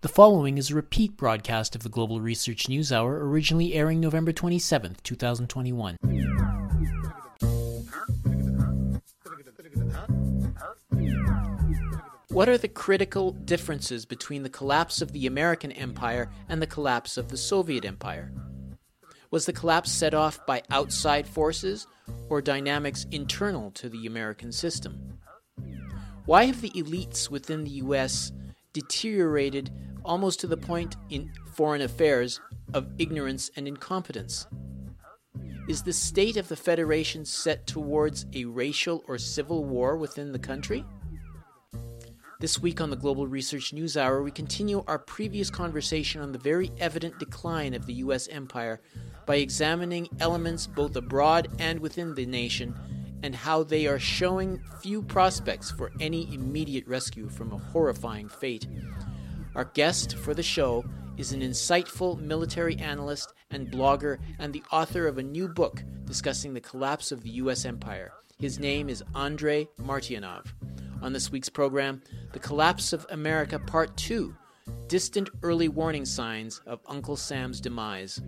The following is a repeat broadcast of the Global Research News Hour, originally airing November 27, 2021. What are the critical differences between the collapse of the American empire and the collapse of the Soviet empire? Was the collapse set off by outside forces or dynamics internal to the American system? Why have the elites within the US deteriorated almost to the point in foreign affairs of ignorance and incompetence. Is the state of the Federation set towards a racial or civil war within the country? This week on the Global Research News Hour, we continue our previous conversation on the very evident decline of the U.S. empire by examining elements both abroad and within the nation and how they are showing few prospects for any immediate rescue from a horrifying fate. Our guest for the show is an insightful military analyst and blogger and the author of a new book discussing the collapse of the U.S. empire. His name is Andrei Martyanov. On this week's program, The Collapse of America Part 2 Distant Early Warning Signs of Uncle Sam's Demise.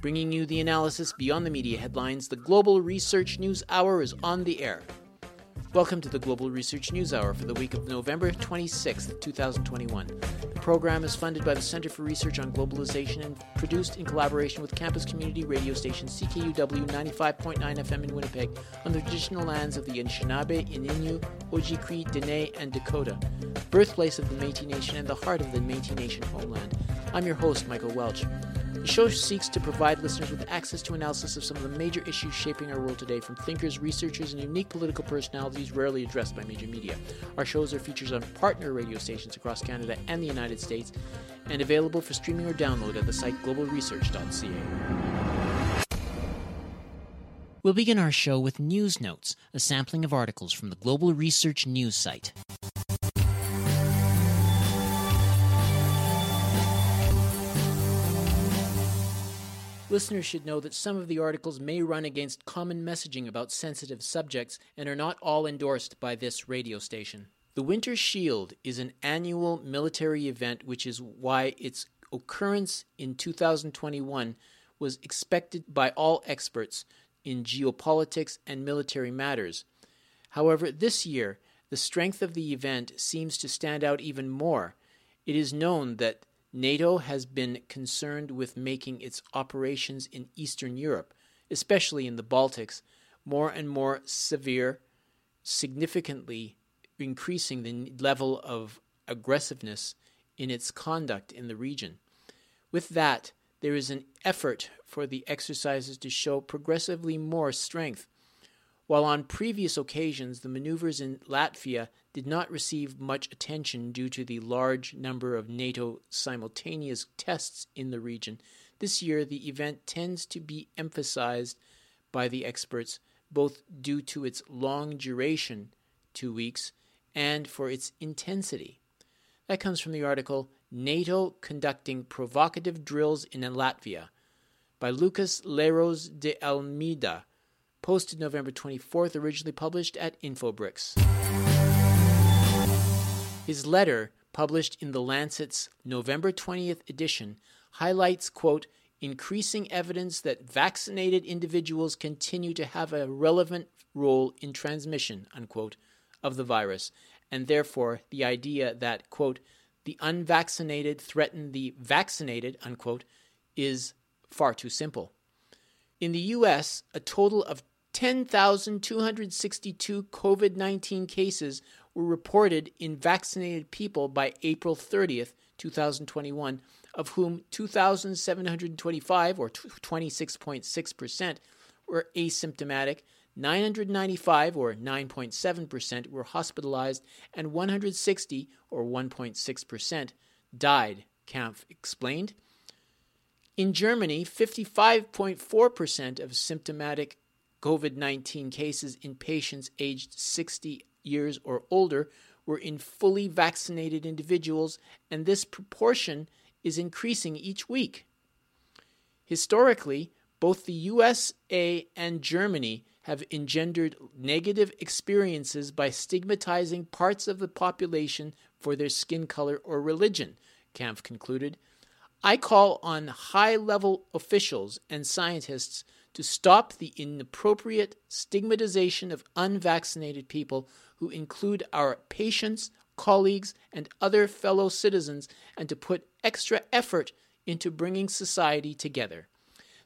Bringing you the analysis beyond the media headlines, the Global Research News Hour is on the air. Welcome to the Global Research News Hour for the week of November 26, 2021. The program is funded by the Center for Research on Globalization and produced in collaboration with campus community radio station CKUW 95.9 FM in Winnipeg on the traditional lands of the Anishinaabe, Ininu, Ojibwe, Dene, and Dakota, birthplace of the Métis Nation and the heart of the Métis Nation homeland. I'm your host, Michael Welch. The show seeks to provide listeners with access to analysis of some of the major issues shaping our world today, from thinkers, researchers, and unique political personalities rarely addressed by major media. Our shows are featured on partner radio stations across Canada and the United States, and available for streaming or download at the site globalresearch.ca. We'll begin our show with News Notes, a sampling of articles from the Global Research News site. Listeners should know that some of the articles may run against common messaging about sensitive subjects and are not all endorsed by this radio station. The Winter Shield is an annual military event, which is why its occurrence in 2021 was expected by all experts in geopolitics and military matters. However, this year, the strength of the event seems to stand out even more. It is known that NATO has been concerned with making its operations in Eastern Europe, especially in the Baltics, more and more severe, significantly increasing the level of aggressiveness in its conduct in the region. With that, there is an effort for the exercises to show progressively more strength. While on previous occasions the maneuvers in Latvia did not receive much attention due to the large number of NATO simultaneous tests in the region. This year, the event tends to be emphasized by the experts, both due to its long duration, two weeks, and for its intensity. That comes from the article NATO Conducting Provocative Drills in Latvia by Lucas Leiros de Almeida, posted November 24th, originally published at InfoBrics. His letter, published in the Lancet's November 20th edition, highlights, quote, increasing evidence that vaccinated individuals continue to have a relevant role in transmission, unquote, of the virus, and therefore the idea that, quote, the unvaccinated threaten the vaccinated, unquote, is far too simple. In the U.S., a total of 10,262 COVID 19 cases were reported in vaccinated people by April 30th, 2021, of whom 2,725, or 26.6%, were asymptomatic, 995, or 9.7%, were hospitalized, and 160, or 1.6%, died, Kampf explained. In Germany, 55.4% of symptomatic COVID 19 cases in patients aged 60 years or older were in fully vaccinated individuals, and this proportion is increasing each week. Historically, both the USA and Germany have engendered negative experiences by stigmatizing parts of the population for their skin color or religion, Kampf concluded. I call on high level officials and scientists to stop the inappropriate stigmatization of unvaccinated people who include our patients, colleagues, and other fellow citizens, and to put extra effort into bringing society together.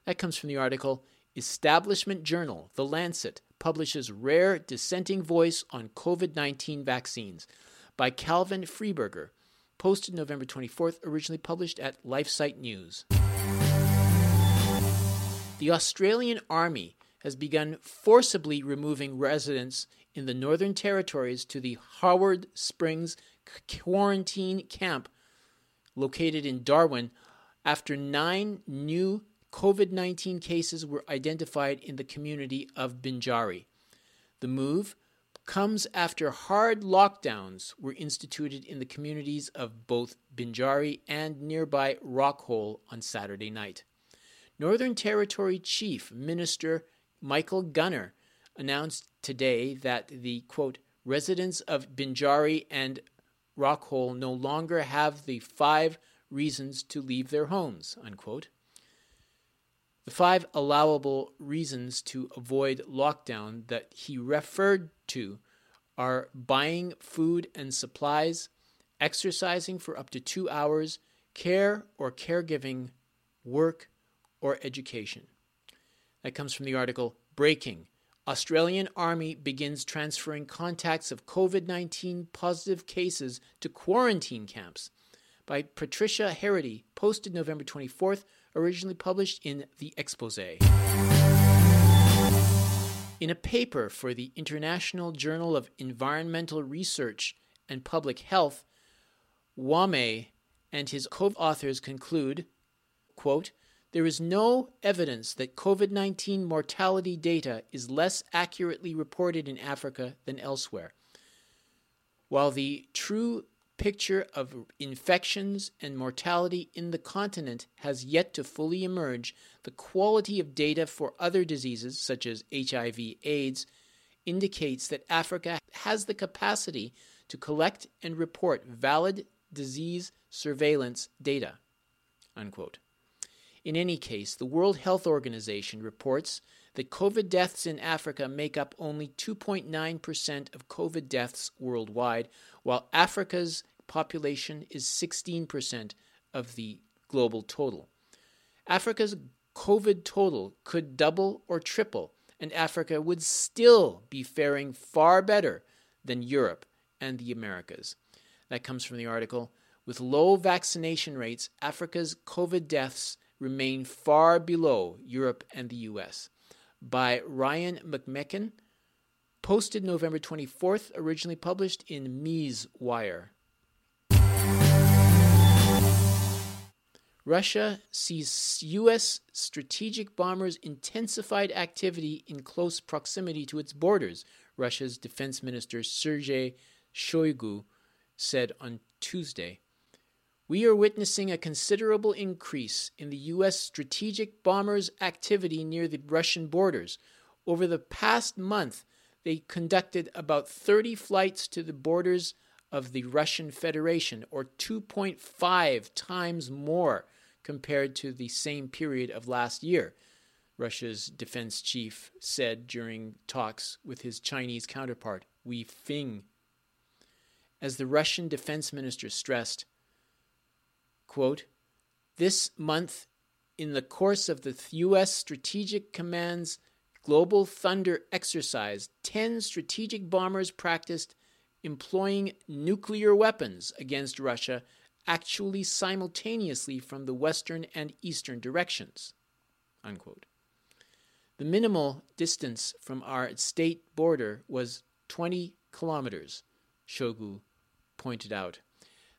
That comes from the article Establishment Journal, The Lancet, publishes Rare Dissenting Voice on COVID 19 Vaccines by Calvin Freiburger, posted November 24th, originally published at LifeSite News. The Australian Army has begun forcibly removing residents in the Northern Territories to the Howard Springs quarantine camp located in Darwin after nine new COVID 19 cases were identified in the community of Binjari. The move comes after hard lockdowns were instituted in the communities of both Binjari and nearby Rockhole on Saturday night. Northern Territory Chief Minister Michael Gunner announced today that the quote residents of Binjari and Rockhole no longer have the five reasons to leave their homes unquote. The five allowable reasons to avoid lockdown that he referred to are buying food and supplies, exercising for up to two hours, care or caregiving, work, or education. That comes from the article Breaking Australian Army begins transferring contacts of COVID 19 positive cases to quarantine camps by Patricia Harrity, posted November 24th, originally published in The Expose. In a paper for the International Journal of Environmental Research and Public Health, Wamai and his co authors conclude quote, there is no evidence that COVID 19 mortality data is less accurately reported in Africa than elsewhere. While the true picture of infections and mortality in the continent has yet to fully emerge, the quality of data for other diseases, such as HIV AIDS, indicates that Africa has the capacity to collect and report valid disease surveillance data. Unquote. In any case, the World Health Organization reports that COVID deaths in Africa make up only 2.9% of COVID deaths worldwide, while Africa's population is 16% of the global total. Africa's COVID total could double or triple, and Africa would still be faring far better than Europe and the Americas. That comes from the article. With low vaccination rates, Africa's COVID deaths remain far below Europe and the US. By Ryan McMaken, posted November 24th, originally published in Mises Wire. Russia sees U.S. strategic bombers' intensified activity in close proximity to its borders, Russia's Defense Minister Sergei Shoigu said on Tuesday we are witnessing a considerable increase in the U.S. strategic bombers' activity near the Russian borders. Over the past month, they conducted about 30 flights to the borders of the Russian Federation, or 2.5 times more compared to the same period of last year, Russia's defense chief said during talks with his Chinese counterpart, Wei Feng. As the Russian defense minister stressed, quote, this month, in the course of the U.S. Strategic Command's Global Thunder exercise, 10 strategic bombers practiced employing nuclear weapons against Russia actually simultaneously from the western and eastern directions. Unquote. The minimal distance from our state border was 20 kilometers, Shoigu pointed out.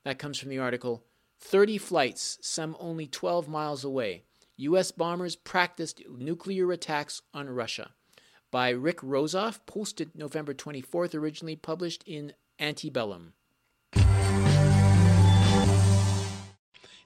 That comes from the article 30 flights, some only 12 miles away. U.S. bombers practiced nuclear attacks on Russia. By Rick Rozoff, posted November 24th, originally published in Anti-Bellum.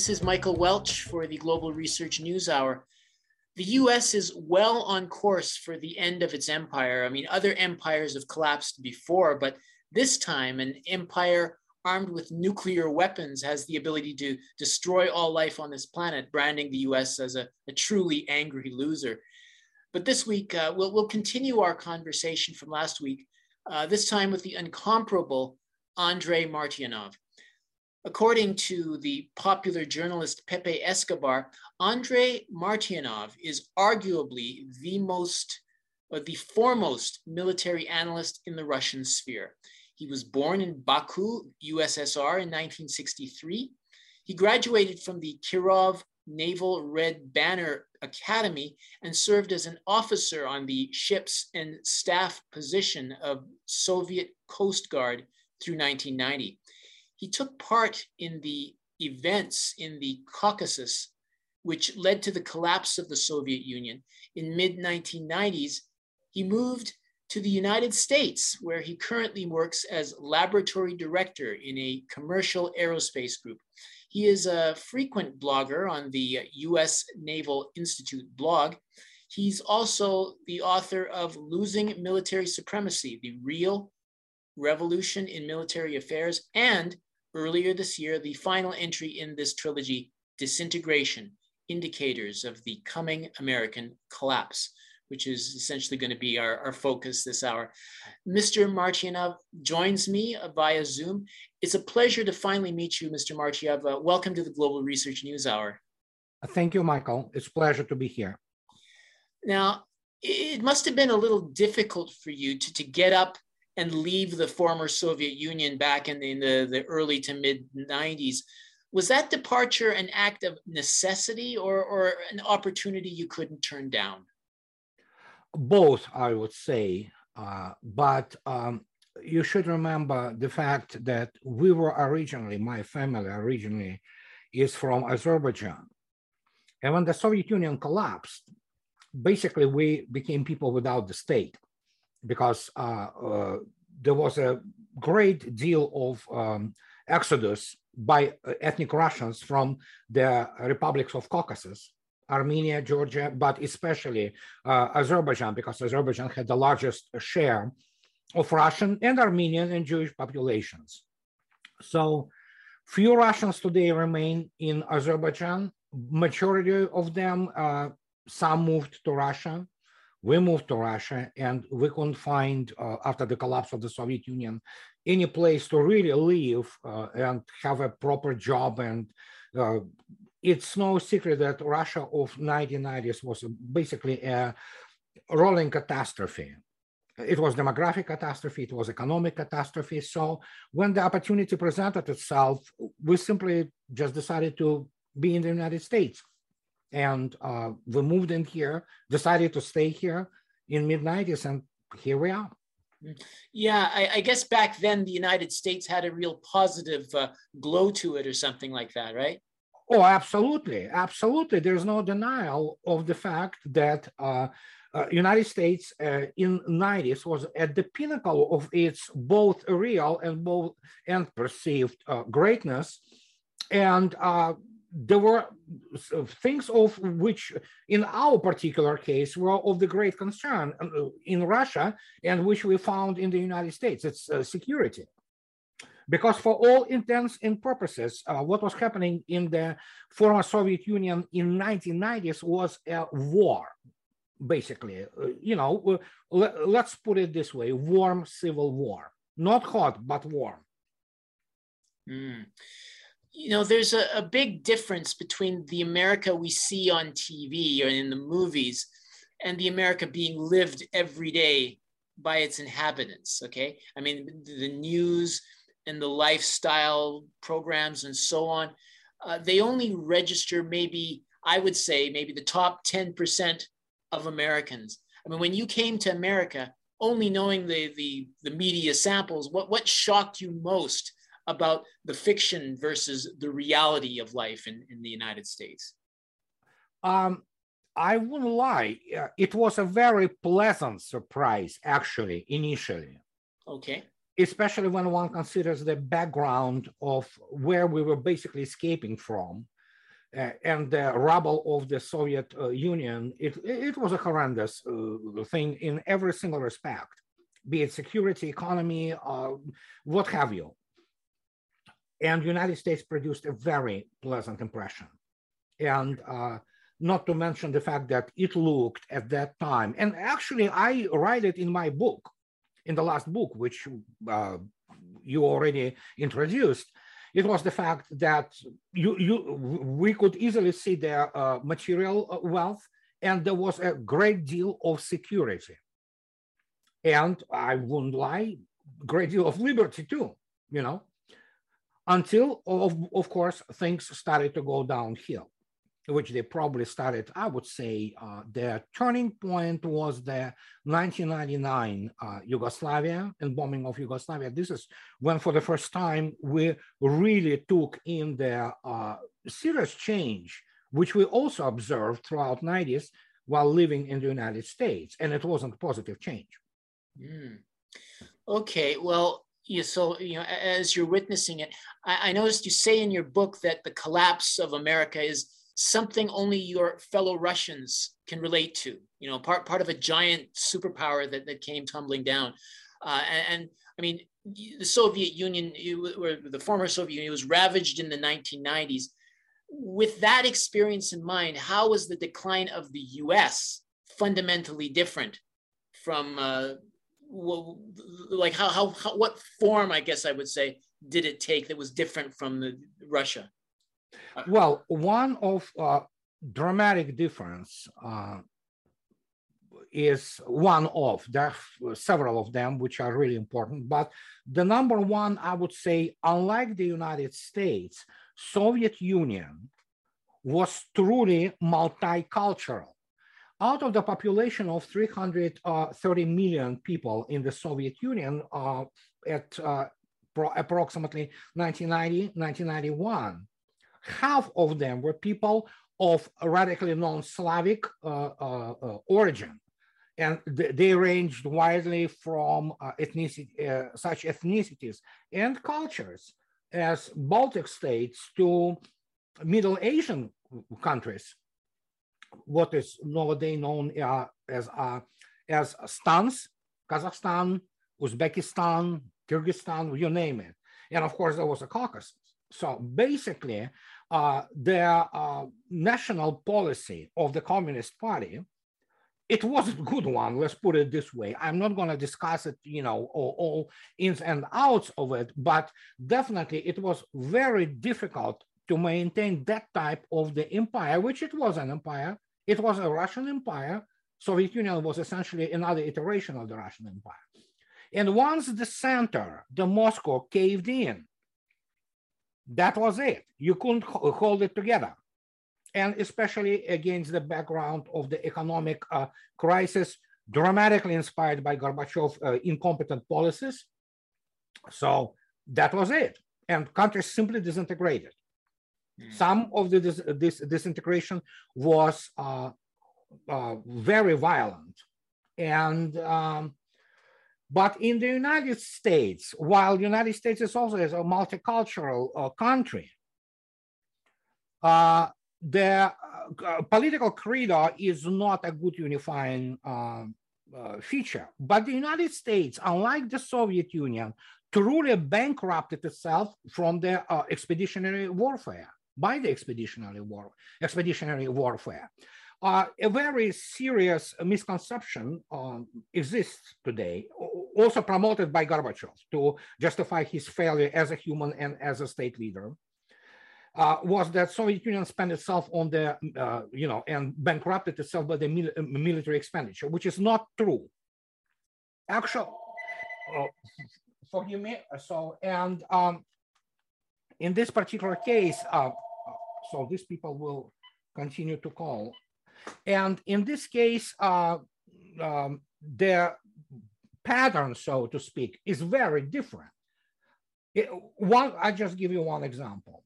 This is Michael Welch for the Global Research News Hour. The US is well on course for the end of its empire. I mean, other empires have collapsed before, but this time an empire armed with nuclear weapons has the ability to destroy all life on this planet, branding the US as a, a truly angry loser. But this week, uh, we'll, we'll continue our conversation from last week, uh, this time with the incomparable Andrei Martyanov. According to the popular journalist Pepe Escobar, Andrei Martyanov is arguably the most or the foremost military analyst in the Russian sphere. He was born in Baku, USSR in 1963. He graduated from the Kirov Naval Red Banner Academy and served as an officer on the ships and staff position of Soviet Coast Guard through 1990. He took part in the events in the Caucasus, which led to the collapse of the Soviet Union. In mid 1990s, he moved to the United States, where he currently works as laboratory director in a commercial aerospace group. He is a frequent blogger on the US Naval Institute blog. He's also the author of Losing Military Supremacy, the Real Revolution in Military Affairs, and earlier this year, the final entry in this trilogy, Disintegration Indicators of the Coming American Collapse, which is essentially going to be our, our focus this hour. Mr. Martyanov joins me via Zoom. It's a pleasure to finally meet you, Mr. Martyanov. Uh, welcome to the Global Research News Hour. Thank you, Michael. It's a pleasure to be here. Now, it must have been a little difficult for you to, to get up and leave the former Soviet Union back in the, in the, the early to mid 90s. Was that departure an act of necessity or, or an opportunity you couldn't turn down? Both, I would say. Uh, but um, you should remember the fact that we were originally, my family originally is from Azerbaijan. And when the Soviet Union collapsed, basically we became people without the state because uh, uh, there was a great deal of um, exodus by ethnic Russians from the republics of Caucasus, Armenia, Georgia, but especially uh, Azerbaijan, because Azerbaijan had the largest share of Russian and Armenian and Jewish populations. So few Russians today remain in Azerbaijan. Majority of them, uh, some moved to Russia, we moved to Russia and we couldn't find, uh, after the collapse of the Soviet Union, any place to really live uh, and have a proper job. And uh, it's no secret that Russia of 1990s was basically a rolling catastrophe. It was demographic catastrophe, it was economic catastrophe. So when the opportunity presented itself, we simply just decided to be in the United States and uh, we moved in here, decided to stay here in mid 90s, and here we are. Yeah, I, I, guess back then the United States had a real positive uh, glow to it, or something like that, right? Oh, absolutely, absolutely. There's no denial of the fact that uh, uh, United States uh, in 90s was at the pinnacle of its both real and both and perceived uh, greatness, and uh, there were things of which in our particular case were of the great concern uh, in Russia and which we found in the United States, it's uh, security. Because for all intents and purposes, uh, what was happening in the former Soviet Union in 1990s was a war, basically. Uh, you know, uh, let, let's put it this way, warm civil war. Not hot, but warm. Mm you know, there's a, a big difference between the America we see on TV or in the movies and the America being lived every day by its inhabitants. Okay. I mean, the news and the lifestyle programs and so on. uh, they only register maybe, I would say, maybe the top 10% of Americans. I mean, when you came to America, only knowing the, the, the media samples, what, what shocked you most about the fiction versus the reality of life in, in the United States? Um, I wouldn't lie. It was a very pleasant surprise, actually, initially. Okay. Especially when one considers the background of where we were basically escaping from uh, and the rubble of the Soviet uh, Union. It, it was a horrendous uh, thing in every single respect, be it security, economy, uh, what have you. And United States produced a very pleasant impression. And uh, not to mention the fact that it looked at that time, and actually I write it in my book, in the last book, which uh, you already introduced, it was the fact that you, you we could easily see their uh, material uh, wealth, and there was a great deal of security. And I wouldn't lie, great deal of liberty too, you know, until of, of course things started to go downhill which they probably started, I would say uh, their turning point was the 1999 uh, Yugoslavia and bombing of Yugoslavia. This is when, for the first time, we really took in the uh, serious change, which we also observed throughout 90s while living in the United States, and it wasn't positive change. Mm. Okay, well, you so you know as you're witnessing it, I, I noticed you say in your book that the collapse of America is something only your fellow Russians can relate to, you know, part, part of a giant superpower that, that came tumbling down. Uh, and, and, I mean, the Soviet Union, or the former Soviet Union, was ravaged in the 1990s. With that experience in mind, how was the decline of the US fundamentally different from, uh, like how, how, how, what form, I guess I would say, did it take that was different from the, Russia? Well, one of uh, dramatic difference uh, is one of there are several of them which are really important but the number one i would say unlike the united states soviet union was truly multicultural out of the population of 330 uh, people in the soviet union uh, at uh, approximately 1990 1991 half of them were people of radically non-Slavic uh, uh, uh origin. And th they ranged widely from uh, ethnicity, such ethnicities and cultures as Baltic states to Middle Asian countries, what is nowadays known as, as stans, Kazakhstan, Uzbekistan, Kyrgyzstan, you name it. And of course, there was a Caucasus. So basically, uh, the uh, national policy of the Communist Party, it wasn't a good one, let's put it this way. I'm not going to discuss it, you know, all, all ins and outs of it, but definitely it was very difficult to maintain that type of the empire, which it was an empire. It was a Russian empire. Soviet Union was essentially another iteration of the Russian empire. And once the center, the Moscow caved in, that was it. You couldn't hold it together. And especially against the background of the economic uh, crisis, dramatically inspired by Gorbachev uh, incompetent policies. So that was it. And countries simply disintegrated. Mm. Some of the this disintegration was uh, uh very violent. And um, but in the United States, while the United States is also is a multicultural uh, country, uh, the uh, political credo is not a good unifying um, uh, feature. But the United States, unlike the Soviet Union, truly bankrupted itself from the uh, expeditionary warfare by the expeditionary war expeditionary warfare. Uh, a very serious misconception um, exists today, also promoted by Gorbachev to justify his failure as a human and as a state leader. Uh, was that Soviet Union spent itself on the, uh, you know, and bankrupted itself by the mil military expenditure, which is not true. Actually, uh, forgive me. So, and um, in this particular case, uh, so these people will continue to call. And in this case, uh, um, the pattern, so to speak, is very different. It, one, I just give you one example.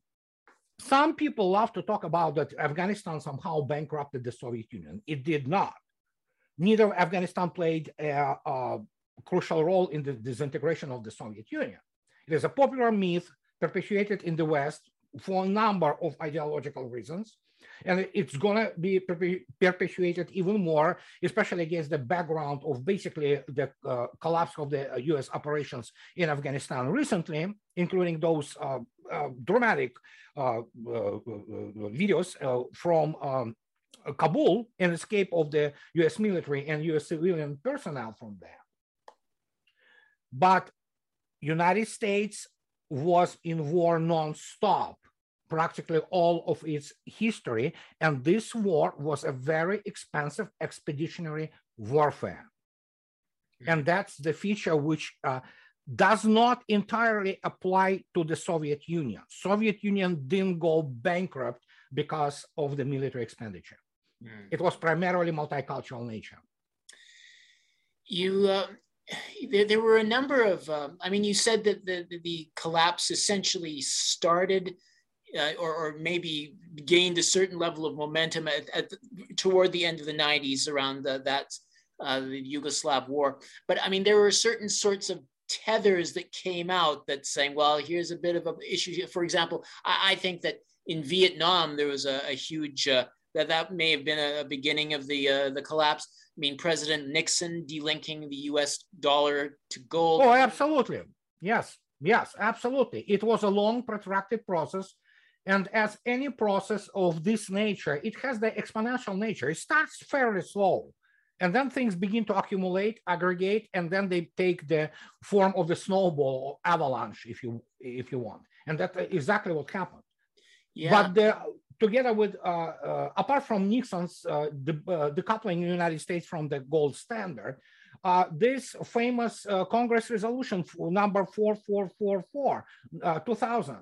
Some people love to talk about that Afghanistan somehow bankrupted the Soviet Union. It did not. Neither Afghanistan played a, a crucial role in the disintegration of the Soviet Union. It is a popular myth perpetuated in the West for a number of ideological reasons. And it's going to be perpetuated even more, especially against the background of basically the uh, collapse of the US uh, operations in Afghanistan recently, including those uh, uh, dramatic uh, uh, videos from um, Kabul and escape of the US military and US civilian personnel from there. But United States was in war nonstop practically all of its history. And this war was a very expensive expeditionary warfare. Mm-hmm. And that's the feature which uh, does not entirely apply to the Soviet Union. Soviet Union didn't go bankrupt because of the military expenditure. Mm. It was primarily multicultural nature. You, uh, there, there, were a number of, uh, I mean, you said that the, the, the collapse essentially started uh, or, or, maybe gained a certain level of momentum at, at the, toward the end of the 90s around the, that uh, the Yugoslav war. But I mean, there were certain sorts of tethers that came out that saying, well, here's a bit of an issue. For example, I, I think that in Vietnam there was a, a huge uh, that that may have been a, a beginning of the uh, the collapse. I mean, President Nixon delinking the U.S. dollar to gold. Oh, absolutely. Yes, yes, absolutely. It was a long, protracted process and as any process of this nature, it has the exponential nature. It starts fairly slow. And then things begin to accumulate, aggregate, and then they take the form of the snowball or avalanche, if you if you want. And that's exactly what happened. Yeah. But the, together with, uh, uh, apart from Nixon's uh, de- decoupling the United States from the gold standard, this famous Congress resolution number 4444, 2000,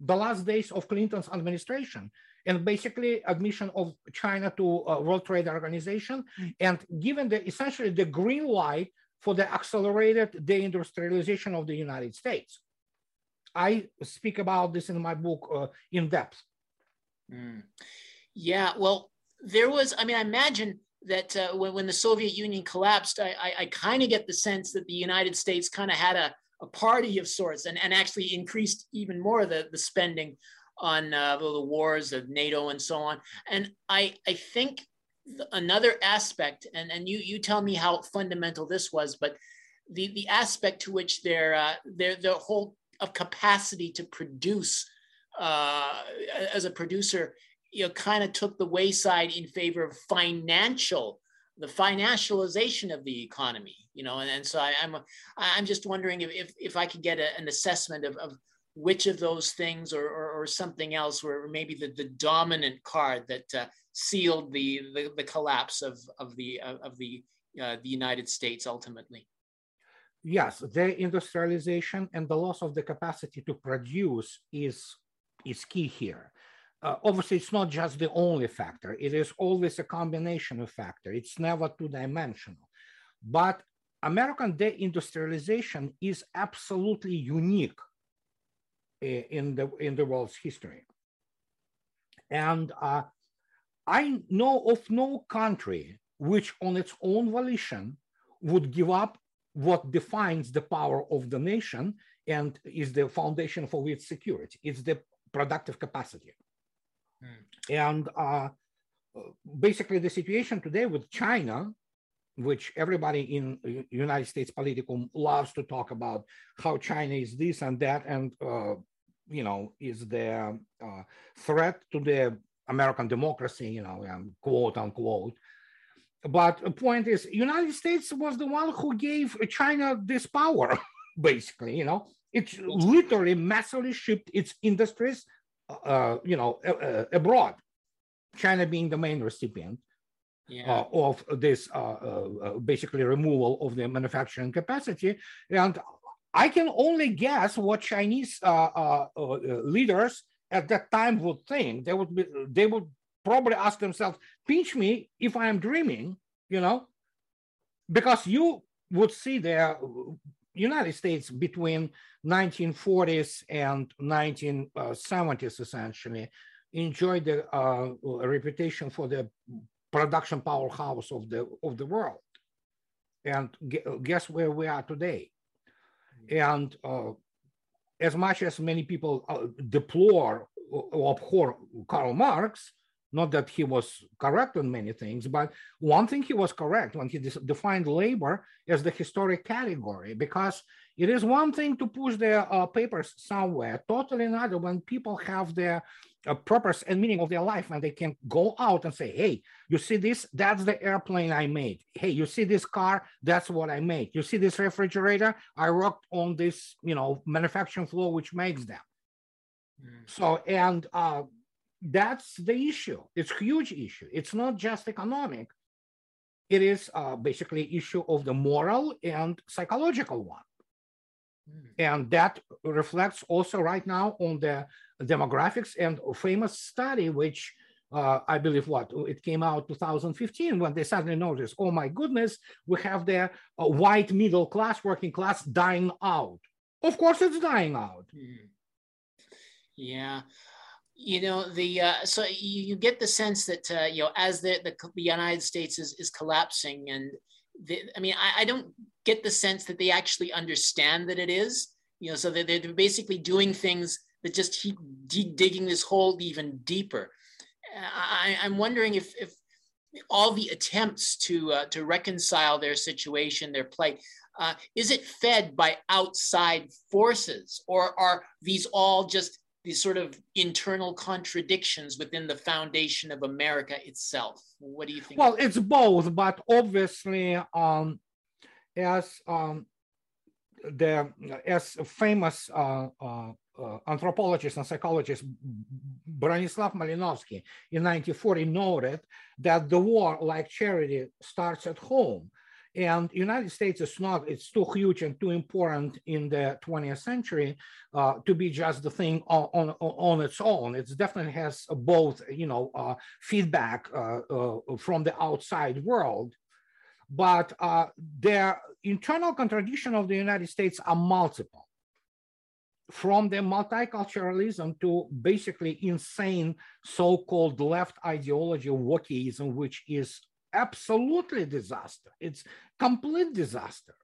the last days of Clinton's administration and basically admission of China to uh, World Trade Organization and given the essentially the green light for the accelerated deindustrialization of the United States. I speak about this in my book uh, in depth. Mm. Yeah, well, there was, I mean, I imagine that uh, when, when the Soviet Union collapsed, I, I, I kind of get the sense that the United States kind of had a, a party of sorts and, and actually increased even more the, the spending on uh, the wars of NATO and so on. And I, I think another aspect, and, and you, you tell me how fundamental this was, but the, the aspect to which their, uh, their, their whole of capacity to produce uh, as a producer, you know, kind of took the wayside in favor of financial the financialization of the economy, you know, and, and so I, am I'm, I'm just wondering if, if, if I could get a, an assessment of, of which of those things or, or, or, something else were maybe the, the dominant card that uh, sealed the, the, the, collapse of, of the, of the, uh, the United States ultimately. Yes, the industrialization and the loss of the capacity to produce is, is key here. Uh, obviously it's not just the only factor. It is always a combination of factors it's never two-dimensional. But american deindustrialization is absolutely unique in the in the world's history. And uh, i know of no country which on its own volition would give up what defines the power of the nation and is the foundation for its security. It's the productive capacity Mm. And uh, basically, the situation today with China, which everybody in United States political loves to talk about how China is this and that, and uh, you know, is the uh, threat to the American democracy, you know, quote unquote. But the point is, United States was the one who gave China this power, basically. You know, it literally massively shipped its industries uh, you know, uh, abroad, China being the main recipient yeah. uh, of this uh, uh, basically removal of the manufacturing capacity. And I can only guess what Chinese leaders at that time would think they would be they would probably ask themselves, pinch me if I'm dreaming, you know, because you would see the United States between 1940s and 1970s essentially enjoyed the uh, reputation for the production powerhouse of the of the world. And guess where we are today? And uh, as much as many people uh, deplore or abhor Karl Marx, not that he was correct on many things, but one thing he was correct when he defined labor as the historic category, because it is one thing to push their uh, papers somewhere, totally another when people have their uh, purpose and meaning of their life and they can go out and say, hey, you see this? That's the airplane I made. Hey, you see this car? That's what I made. You see this refrigerator? I worked on this, you know, manufacturing floor which makes them. Mm. So, and uh, that's the issue. It's a huge issue. It's not just economic. It is uh, basically issue of the moral and psychological one. Mm. And that reflects also right now on the demographics and famous study, which uh, I believe what it came out 2015 when they suddenly noticed, oh my goodness, we have the uh, white middle class, working class dying out. Of course, it's dying out. Mm. Yeah you know the uh, so you, you, get the sense that uh, you know as the, the, the united states is, is collapsing and the, i mean I, I, don't get the sense that they actually understand that it is you know so they're, they're basically doing things that just keep digging this hole even deeper. I, i'm wondering if if all the attempts to uh, to reconcile their situation their plight uh, is it fed by outside forces or are these all just these sort of internal contradictions within the foundation of America itself. What do you think? Well, it's both, but obviously, um, as um, the as famous uh, uh, uh, anthropologist and psychologist Bronislaw Malinowski in 1940 noted that the war, like charity, starts at home. And United States is not, it's too huge and too important in the 20th century uh, to be just the thing on, on, on, its own. It definitely has both, you know, uh, feedback uh, uh from the outside world. But uh, the internal contradiction of the United States are multiple from the multiculturalism to basically insane so-called left ideology of wokeism, which is absolutely disaster. It's complete disaster.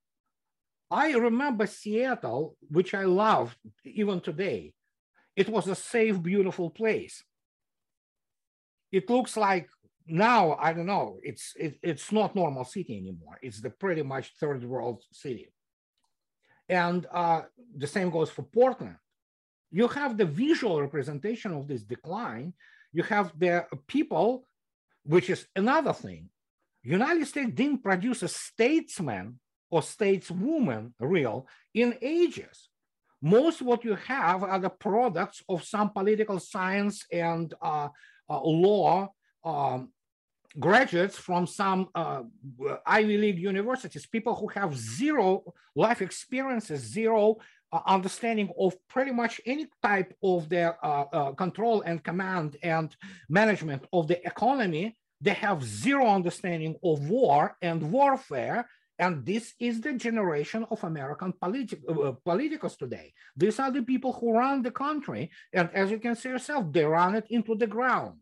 I remember Seattle, which I loved even today. It was a safe, beautiful place. It looks like now, I don't know, it's, it, it's not normal city anymore. It's the pretty much third world city. And uh, the same goes for Portland. You have the visual representation of this decline. You have the people, which is another thing. United States didn't produce a statesman or stateswoman real in ages. Most what you have are the products of some political science and uh, uh, law um, graduates from some uh, Ivy League universities, people who have zero life experiences, zero uh, understanding of pretty much any type of their uh, uh, control and command and management of the economy they have zero understanding of war and warfare. And this is the generation of American politi- uh, politicos today. These are the people who run the country. And as you can see yourself, they run it into the ground.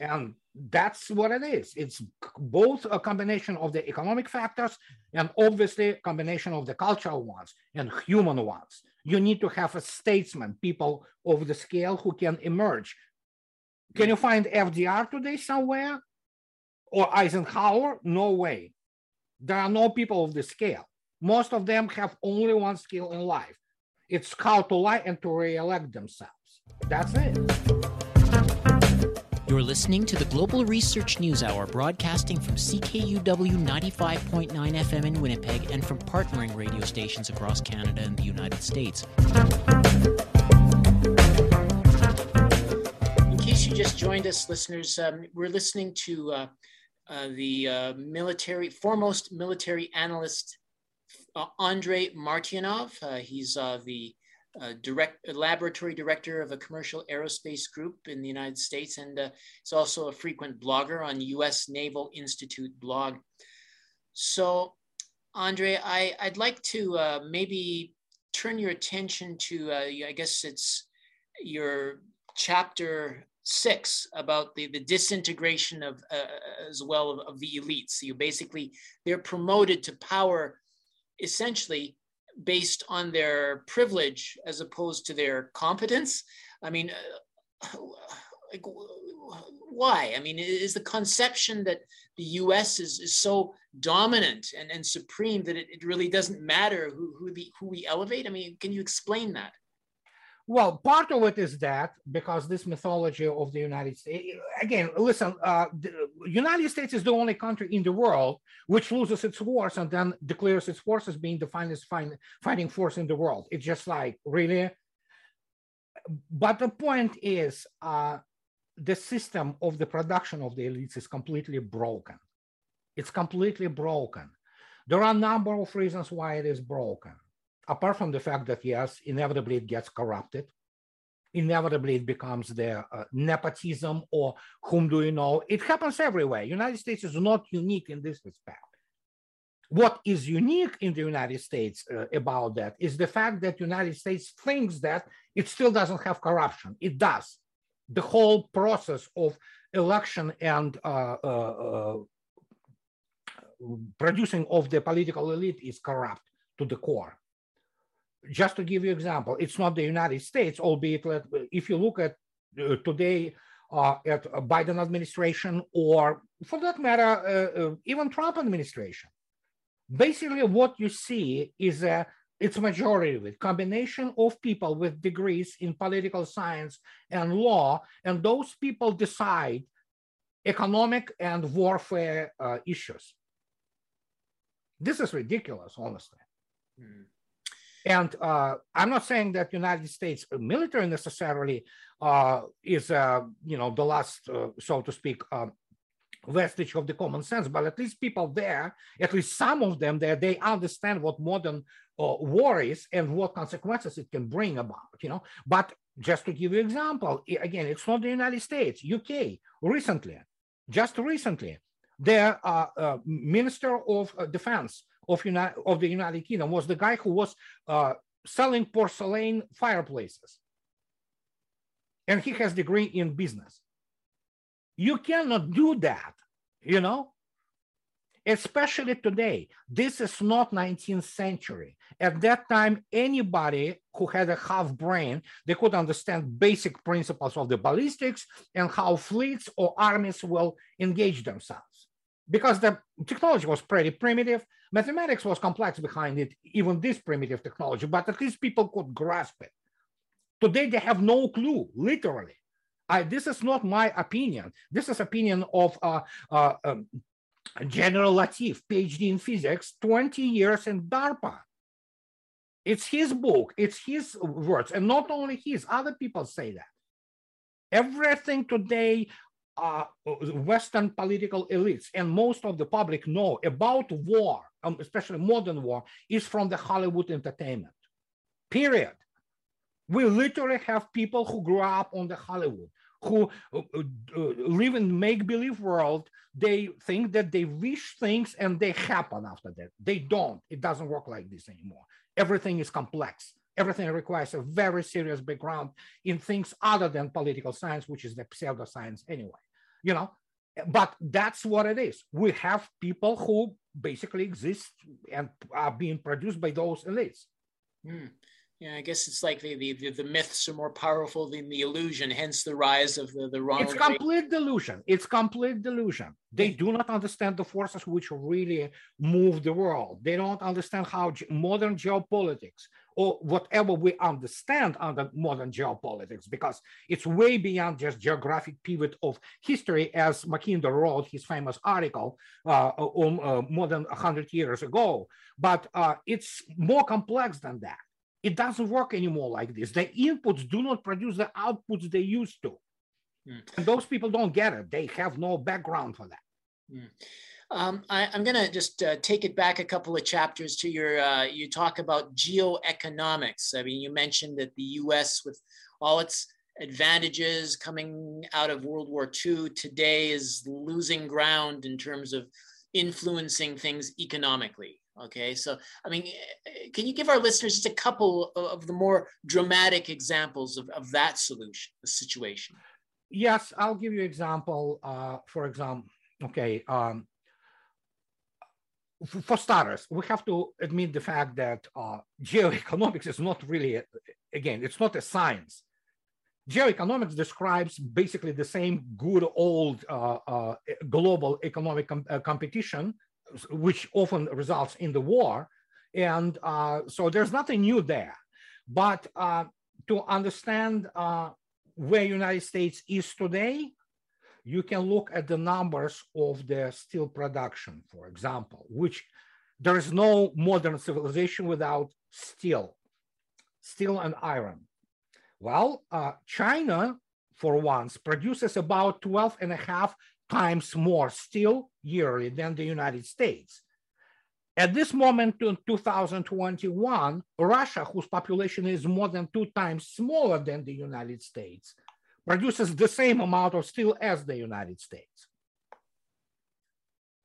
And that's what it is. It's both a combination of the economic factors and obviously a combination of the cultural ones and human ones. You need to have a statesman, people of the scale who can emerge can you find FDR today somewhere? Or Eisenhower? No way. There are no people of this scale. Most of them have only one skill in life. It's how to lie and to re-elect themselves. That's it. You're listening to the Global Research News Hour, broadcasting from CKUW 95.9 FM in Winnipeg and from partnering radio stations across Canada and the United States. You just joined us, listeners, um, we're listening to uh, uh, the uh, military foremost military analyst uh, Andrei Martyanov. Uh, he's uh, the direct laboratory director of a commercial aerospace group in the United States, and is also a frequent blogger on U.S. Naval Institute blog. So, Andre, I, I'd like to maybe turn your attention to, I guess it's your chapter six about the, the disintegration of uh, as well of, of the elites. You basically they're promoted to power essentially based on their privilege as opposed to their competence. I mean, uh, like, why? I mean, is the conception that the U.S. is, is so dominant and, and supreme that it, it really doesn't matter who who, the, who we elevate? I mean, can you explain that? Well, part of it is that because this mythology of the United States, again, listen, uh, the United States is the only country in the world which loses its wars and then declares its forces being the finest fighting force in the world. It's just like, really? But the point is, uh, the system of the production of the elites is completely broken. It's completely broken. There are a number of reasons why it is broken apart from the fact that yes, inevitably it gets corrupted, inevitably it becomes the uh, nepotism or whom do you know? It happens everywhere. United States is not unique in this respect. What is unique in the United States uh, about that is the fact that United States thinks that it still doesn't have corruption. It does. The whole process of election and uh, uh, uh producing of the political elite is corrupt to the core just to give you example, it's not the United States, albeit if you look at uh, today uh, at Biden administration or for that matter, uh, uh, even Trump administration, basically what you see is a it's majority it combination of people with degrees in political science and law and those people decide economic and warfare uh, issues. This is ridiculous honestly. Mm. And uh, I'm not saying that United States military necessarily uh, is, uh, you know, the last, uh, so to speak, um, vestige of the common sense, but at least people there, at least some of them there, they understand what modern uh, war is and what consequences it can bring about, you know. But just to give you an example, again, it's not the United States, UK, recently, just recently, their uh, Minister of Defense of, of the United Kingdom was the guy who was uh, selling porcelain fireplaces. And he has degree in business. You cannot do that, you know? Especially today. This is not 19th century. At that time, anybody who had a half brain, they could understand basic principles of the ballistics and how fleets or armies will engage themselves because the technology was pretty primitive. Mathematics was complex behind it, even this primitive technology, but at least people could grasp it. Today, they have no clue, literally. I, this is not my opinion. This is opinion of uh, uh, um, General Latiff, PhD in physics, 20 years in DARPA. It's his book, it's his words, and not only his, other people say that. Everything today uh, Western political elites and most of the public know about war, um, especially modern war, is from the Hollywood entertainment. Period. We literally have people who grew up on the Hollywood, who uh, uh, uh live in make-believe world. They think that they wish things and they happen after that. They don't. It doesn't work like this anymore. Everything is complex everything requires a very serious background in things other than political science, which is the pseudoscience anyway you know but that's what it is we have people who basically exist and are being produced by those elites. Mm. yeah i guess it's like the, the the myths are more powerful than the illusion hence the rise of the the wrong it's complete delusion. It's complete delusion. They do not understand the forces which really move the world. They don't understand how modern geopolitics or whatever we understand under modern geopolitics, because it's way beyond just geographic pivot of history, as Mackinder wrote his famous article uh, um, uh, more than 100 years ago. But uh, it's more complex than that. It doesn't work anymore like this. The inputs do not produce the outputs they used to. Mm. And those people don't get it. They have no background for that. Mm. Um, I, am going to just uh, take it back a couple of chapters to your, uh, you talk about geoeconomics. I mean, you mentioned that the US, with all its advantages coming out of World War II, today is losing ground in terms of influencing things economically. Okay, so I mean, can you give our listeners just a couple of the more dramatic examples of, of that solution, situation? Yes, I'll give you an example. Uh, for example, okay, um, for starters, we have to admit the fact that uh, geoeconomics is not really, a, again, it's not a science. Geoeconomics describes basically the same good old uh, uh, global economic com uh, competition, which often results in the war. And uh, so there's nothing new there. But uh, to understand where United States is today, you can look at the numbers of the steel production, for example, which there is no modern civilization without steel, steel and iron. Well, uh, China, for once, produces about 12 and a half times more steel yearly than the United States. At this moment in 2021, Russia, whose population is more than two times smaller than the United States, produces the same amount of steel as the United States.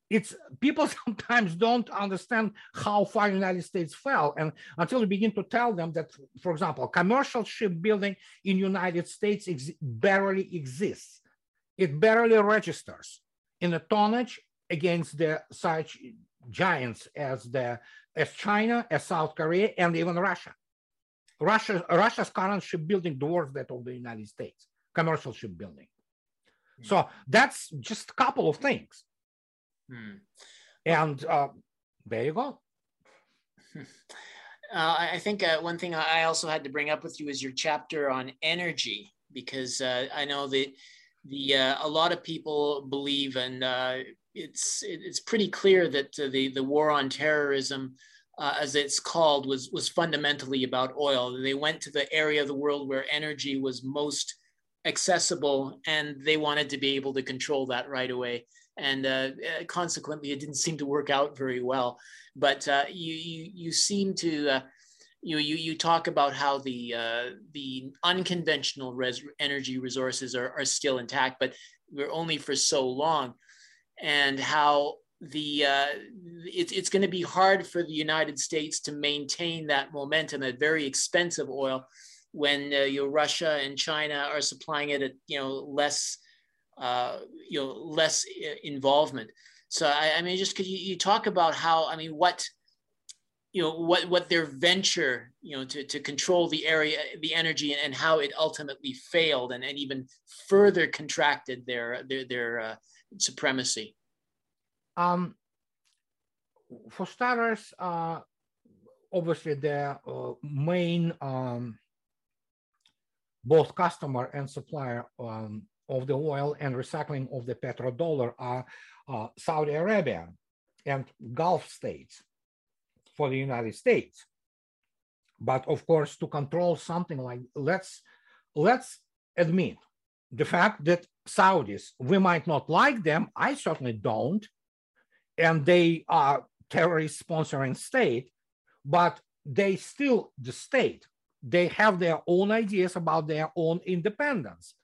It's people sometimes don't understand how far the United States fell, and until you begin to tell them that, for example, commercial shipbuilding in United States ex barely exists. It barely registers in the tonnage against the such giants as the as China, as South Korea, and even Russia. Russia Russia's current shipbuilding dwarfs that of the United States commercial shipbuilding. Mm. So that's just a couple of things. Mm. And uh, there you go. Uh, I think uh, one thing I also had to bring up with you is your chapter on energy, because uh, I know that the uh, a lot of people believe, and uh, it's it's pretty clear that the the war on terrorism uh, as it's called, was was fundamentally about oil. They went to the area of the world where energy was most accessible and they wanted to be able to control that right away. And uh, uh, consequently it didn't seem to work out very well. But uh, you, you you seem to uh, you you you talk about how the uh, the unconventional res- energy resources are, are still intact but we're only for so long. And how the uh, it, it's going to be hard for the United States to maintain that momentum at very expensive oil when uh, you know, Russia and China are supplying it at you know less uh, you know less uh, involvement. So I, I mean, just could you, you talk about how I mean what you know what what their venture you know to, to control the area the energy and how it ultimately failed and, and even further contracted their their their uh, supremacy um for starters uh obviously the uh, main um both customer and supplier um, of the oil and recycling of the petrodollar are uh, Saudi Arabia and Gulf states for the United States. But of course, to control something like let's let's admit the fact that Saudis, we might not like them, I certainly don't, and they are terrorist sponsoring state, but they still the state they have their own ideas about their own independence.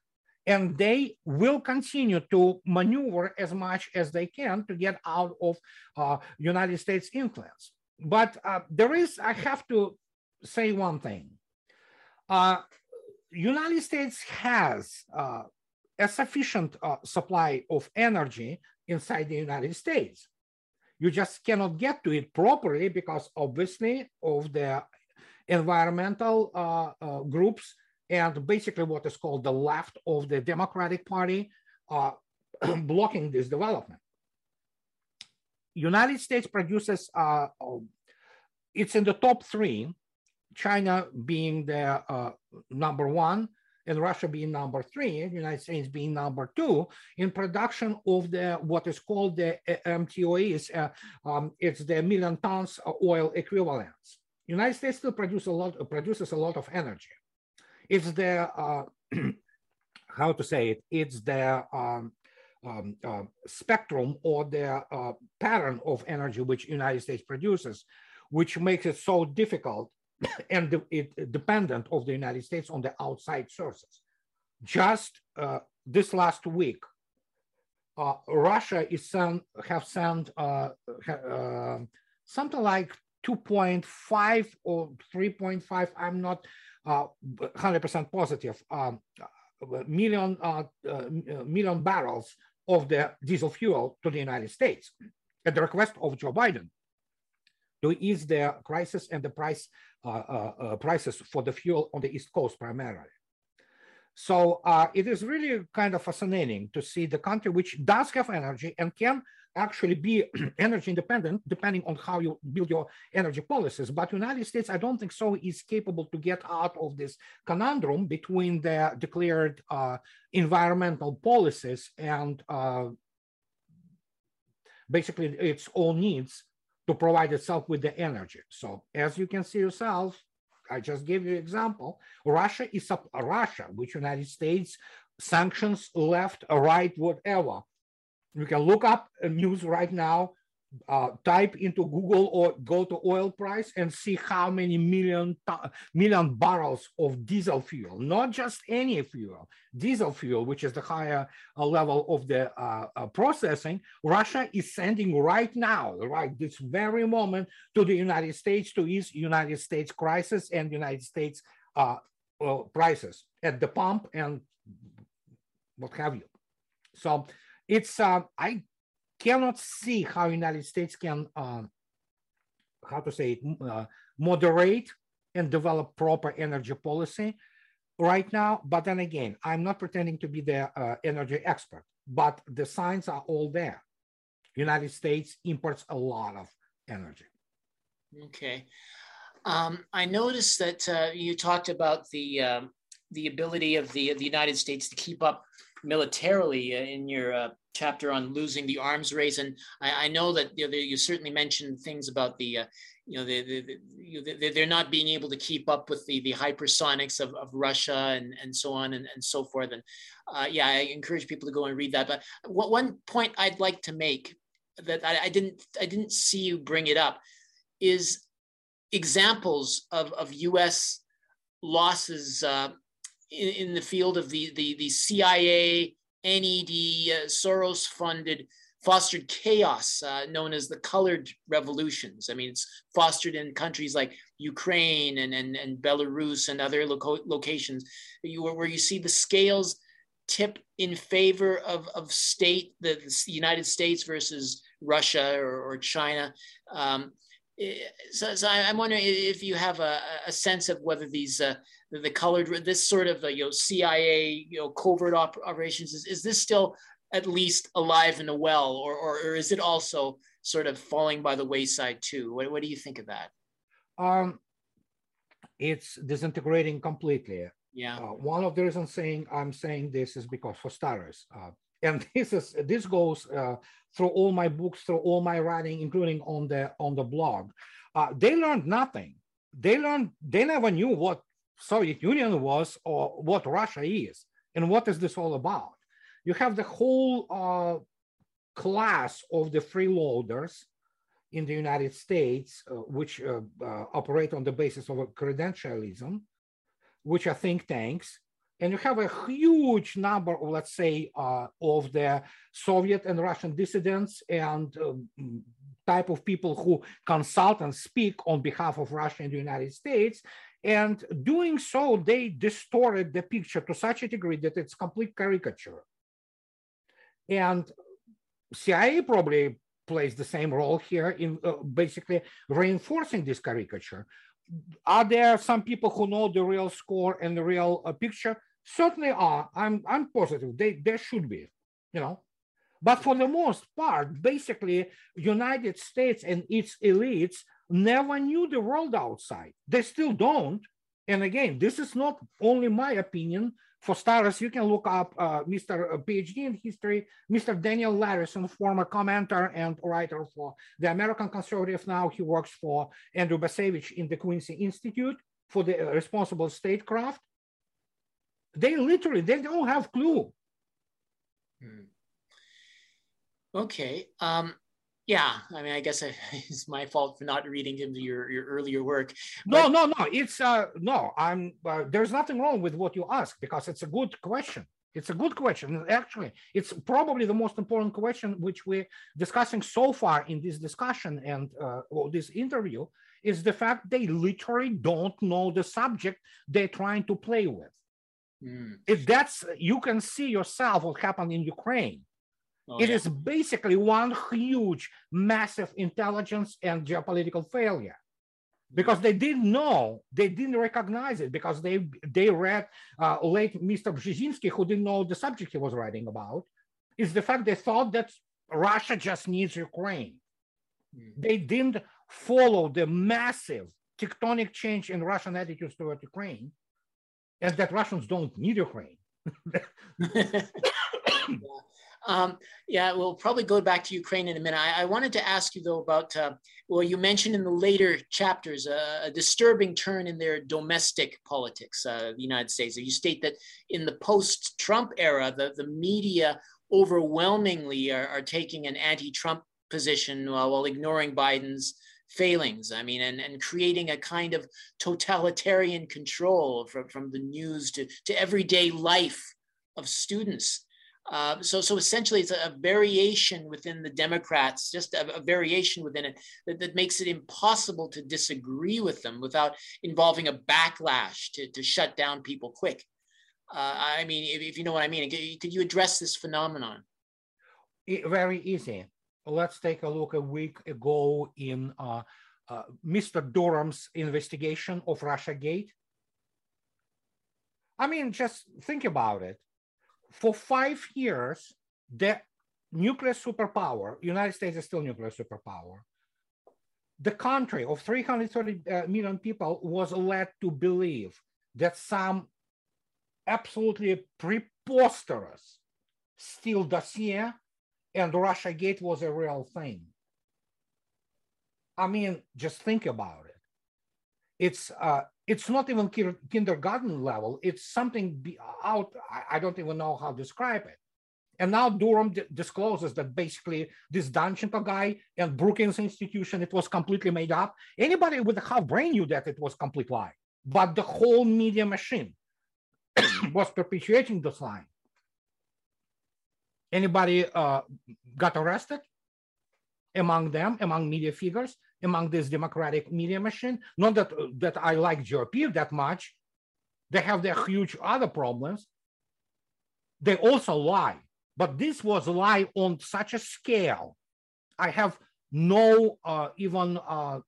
And they will continue to maneuver as much as they can to get out of uh, United States influence. But uh, there is, I have to say one thing. Uh, United States has uh, a sufficient uh, supply of energy inside the United States. You just cannot get to it properly because obviously of the environmental uh, uh, groups and basically what is called the left of the Democratic Party uh, blocking this development. United States produces, uh, it's in the top three, China being the uh, number one, and Russia being number three, United States being number two in production of the what is called the MTOEs. Uh, um, it's the million tons oil equivalents. United States still produce a lot, produces a lot of energy. It's the, uh, how to say it, it's the um, um, uh, spectrum or the uh, pattern of energy which United States produces, which makes it so difficult and de it dependent of the United States on the outside sources. Just uh, this last week, uh, Russia is sent, have sent uh, uh, something like 2.5 or 3.5. I'm not 100% positive. Um, million million barrels of the diesel fuel to the United States at the request of Joe Biden to ease the crisis and the price uh, uh, uh, prices for the fuel on the East Coast primarily. So uh, it is really kind of fascinating to see the country which does have energy and can actually be energy independent depending on how you build your energy policies. But United States, I don't think so, is capable to get out of this conundrum between the declared uh, environmental policies and uh, basically its own needs to provide itself with the energy. So as you can see yourself, I just gave you an example. Russia is a Russia, which United States sanctions left, right, whatever. You can look up news right now, uh, type into Google or go to oil price and see how many million million barrels of diesel fuel, not just any fuel, diesel fuel, which is the higher uh, level of the uh, uh processing, Russia is sending right now, right this very moment, to the United States to ease United States crisis and United States uh, prices at the pump and what have you. So it's uh, I cannot see how United States can um, how to say it, uh, moderate and develop proper energy policy right now. But then again, I'm not pretending to be the uh, energy expert, but the signs are all there. United States imports a lot of energy. Okay. Um, I noticed that uh, you talked about the um, the ability of the the United States to keep up militarily uh, in your uh, chapter on losing the arms race, and I, I know that you, know, you, certainly mentioned things about the, uh, you know, the, the, the, they're not being able to keep up with the, the hypersonics of, of Russia and, and so on and, and so forth. And uh, yeah, I encourage people to go and read that. But one point I'd like to make that I, I didn't I didn't see you bring it up is examples of, of U.S. losses uh, in, in the field of the, the, the CIA, NED, uh, Soros funded, fostered chaos uh, known as the colored revolutions. I mean, it's fostered in countries like Ukraine and, and, and Belarus and other loco- locations you, where you see the scales tip in favor of, of state, the, the United States versus Russia or, or China. Um, eh, so, so, I'm wondering if you have a, a sense of whether these uh, the, the colored this sort of uh, you know CIA you know covert op- operations is, is this still at least alive and well or, or, or is it also sort of falling by the wayside too? What, what do you think of that? Um it's disintegrating completely. Yeah. Uh, one of the reasons saying i'm saying this is because for starters uh, and this is this goes uh, through all my books through all my writing including on the on the blog. Uh, they learned nothing. They learned they never knew what Soviet Union was or what Russia is and what is this all about. You have the whole uh, class of the freeloaders in the United States, uh, which uh, uh operate on the basis of credentialism, which are think tanks. And you have a huge number, of, let's say, uh, of the Soviet and Russian dissidents and um, type of people who consult and speak on behalf of Russia and the United States and doing so, they distorted the picture to such a degree that it's complete caricature. And CIA probably plays the same role here in uh, basically reinforcing this caricature. Are there some people who know the real score and the real uh, picture? Certainly are. I'm, I'm positive they, there should be, you know. But for the most part, basically, United States and its elites never knew the world outside. They still don't. And again, this is not only my opinion. For starters, you can look up uh, Mr. Uh, PhD in history, Mr. Daniel Larison, former commentator and writer for the American Conservative. Now he works for Andrew Bacevich in the Quincy Institute for the uh, responsible statecraft. They literally, they don't have clue. Hmm. Okay. Um, yeah, I mean, I guess it's my fault for not reading into your, your earlier work. But... No, no, no. It's uh, no. I'm. Uh, there's nothing wrong with what you ask because it's a good question. It's a good question. Actually, it's probably the most important question which we're discussing so far in this discussion and uh, well, this interview is the fact they literally don't know the subject they're trying to play with. Mm. If that's you can see yourself what happened in Ukraine Oh, it is basically one huge, massive intelligence and geopolitical failure because they didn't know, they didn't recognize it because they they read uh, late Mr. Brzezinski, who didn't know the subject he was writing about, is the fact they thought that Russia just needs Ukraine. Mm. They didn't follow the massive tectonic change in Russian attitudes toward Ukraine, and that Russians don't need Ukraine. yeah. Um, yeah, we'll probably go back to Ukraine in a minute. I, I wanted to ask you though about, uh, well, you mentioned in the later chapters uh, a disturbing turn in their domestic politics, uh, the United States. You state that in the post-Trump era, the, the media overwhelmingly are, are taking an anti-Trump position while, while ignoring Biden's failings. I mean, and, and creating a kind of totalitarian control from, from the news to, to everyday life of students. Uh, so, so essentially, it's a, variation within the Democrats, just a, a variation within it that, that, makes it impossible to disagree with them without involving a backlash to, to shut down people quick. Uh, I mean, if, if, you know what I mean, could you address this phenomenon? It, very easy. Let's take a look a week ago in uh, uh Mr. Durham's investigation of Russia Gate. I mean, just think about it for five years, the nuclear superpower, United States is still nuclear superpower, the country of 330 uh, people was led to believe that some absolutely preposterous Steele dossier and Russia Gate was a real thing. I mean, just think about it. It's uh, it's not even kindergarten level. It's something out. I don't even know how to describe it. And now Durham discloses that basically this Danchenko guy and Brookings Institution, it was completely made up. Anybody with a half brain knew that it was complete lie. But the whole media machine was perpetuating this lie. Anybody uh, got arrested? among them, among media figures, among this democratic media machine. Not that, that I like GOP that much. They have their huge other problems. They also lie, but this was lie on such a scale. I have no uh, even uh,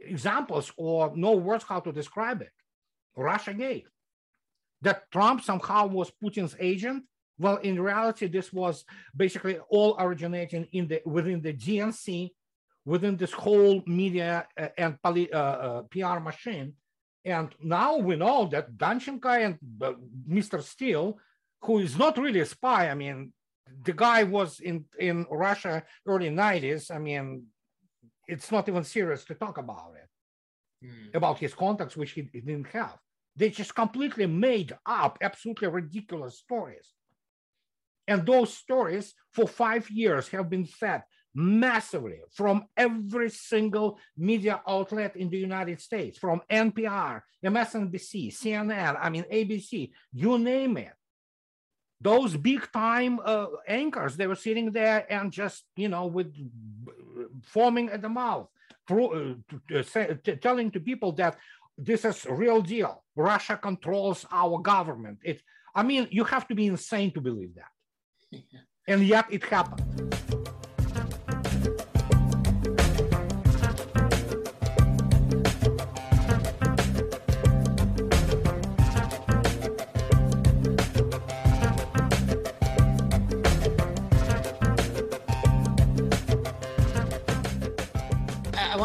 examples or no words how to describe it. Russia Gate. That Trump somehow was Putin's agent well, in reality, this was basically all originating in the within the DNC, within this whole media uh, and uh, uh, PR machine. And now we know that Danchenko and uh, Mr. Steele, who is not really a spy, I mean, the guy was in, in Russia early 90s. I mean, it's not even serious to talk about it, mm. about his contacts, which he, he didn't have. They just completely made up absolutely ridiculous stories and those stories for five years have been fed massively from every single media outlet in the United States, from NPR, MSNBC, CNN, I mean, ABC, you name it. Those big time uh, anchors, they were sitting there and just, you know, with foaming at the mouth, through, uh, telling to people that this is real deal. Russia controls our government. It, I mean, you have to be insane to believe that. And yet it happened.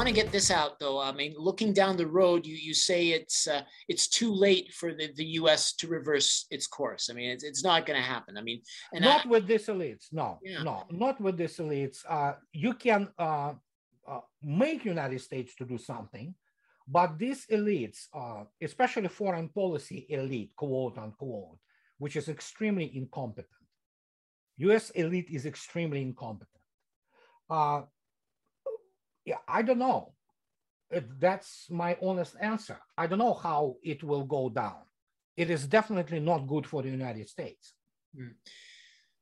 Want to get this out though. I mean, looking down the road, you you say it's uh, it's too late for the, the U.S. to reverse its course. I mean, it's, it's not going to happen. I mean, and not I, with these elites. No, yeah. no, not with these elites. Uh, you can uh, uh, make United States to do something, but these elites, uh, especially foreign policy elite, quote unquote, which is extremely incompetent, U.S. elite is extremely incompetent. Uh, yeah, I don't know. That's my honest answer. I don't know how it will go down. It is definitely not good for the United States. Mm.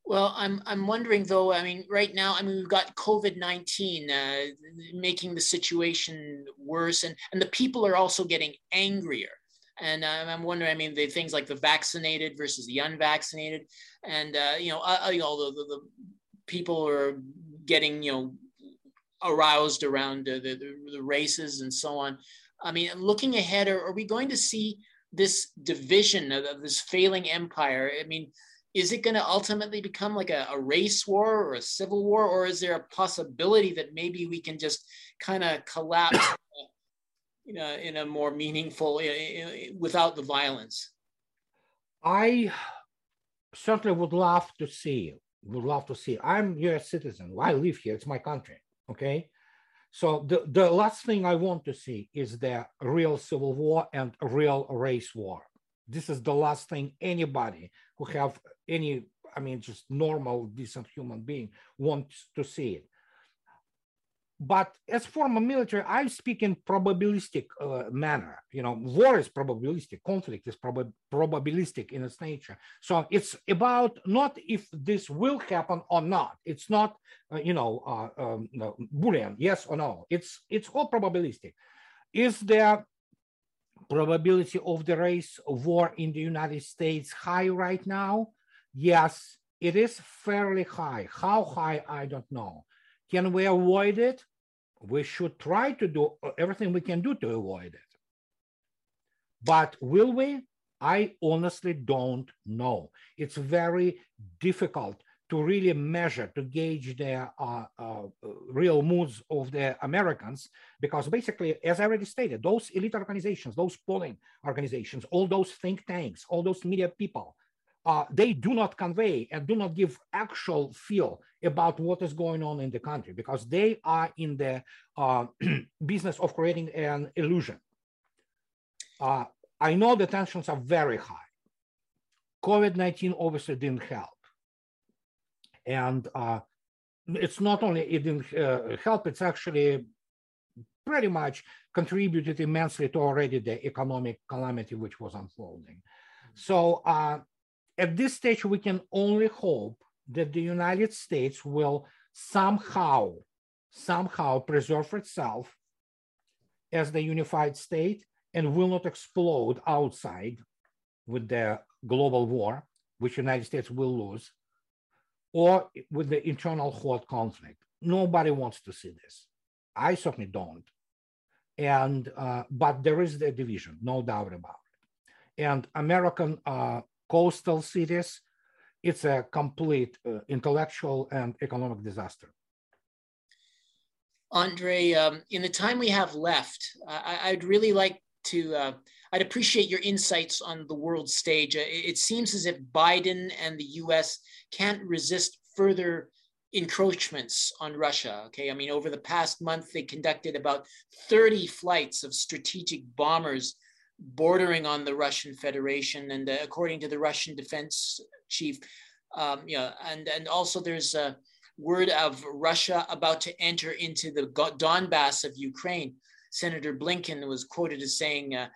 Well, I'm I'm wondering though. I mean, right now, I mean, we've got COVID nineteen uh, making the situation worse, and and the people are also getting angrier. And uh, I'm wondering. I mean, the things like the vaccinated versus the unvaccinated, and uh, you know, uh, you know, the, the, people are getting you know aroused around the, the, the races and so on. I mean, looking ahead, are, are we going to see this division of, of this failing empire? I mean is it going to ultimately become like a, a, race war or a civil war or is there a possibility that maybe we can just kind of collapse you know in a more meaningful eh, eh, eh, without the violence? I certainly would love to see would love to see i'm us citizen. I live here. It's my country okay? So the, the last thing i want to see is the real civil war and real race war. This is the last thing anybody who have any i mean just normal decent human being wants to see it but as for a military i speak in probabilistic uh, manner you know war is probabilistic conflict is prob- probabilistic in its nature so it's about not if this will happen or not it's not uh, you know uh, um, no, boolean yes or no it's it's all probabilistic is there probability of the race war in the United States high right now? Yes, it is fairly high. How high, I don't know. Can we avoid it? We should try to do everything we can do to avoid it. But will we? I honestly don't know. It's very difficult to really measure, to gauge the uh, uh, real moods of the Americans, because basically, as I already stated, those elite organizations, those polling organizations, all those think tanks, all those media people, uh, they do not convey and do not give actual feel about what is going on in the country because they are in the uh, business of creating an illusion. Uh, I know the tensions are very high. COVID 19 obviously didn't help and uh, it's not only it didn't uh, help it's actually pretty much contributed immensely to already the economic calamity which was unfolding so uh, at this stage we can only hope that the united states will somehow somehow preserve itself as the unified state and will not explode outside with the global war which united states will lose or with the internal hot conflict. Nobody wants to see this. I certainly don't. And uh, but there is the division, no doubt about it. And American uh, coastal cities, it's a complete uh, intellectual and economic disaster. Andre, um, in the time we have left, I, would really like to. Uh, I'd appreciate your insights on the world stage. Uh, it seems as if Biden and the U.S can't resist further encroachments on Russia. Okay, I mean, over the past month, they conducted about 30 flights of strategic bombers bordering on the Russian Federation, and uh, according to the Russian defense chief, um, yeah, and and also there's a word of Russia about to enter into the Donbass of Ukraine. Senator Blinken was quoted as saying. Uh,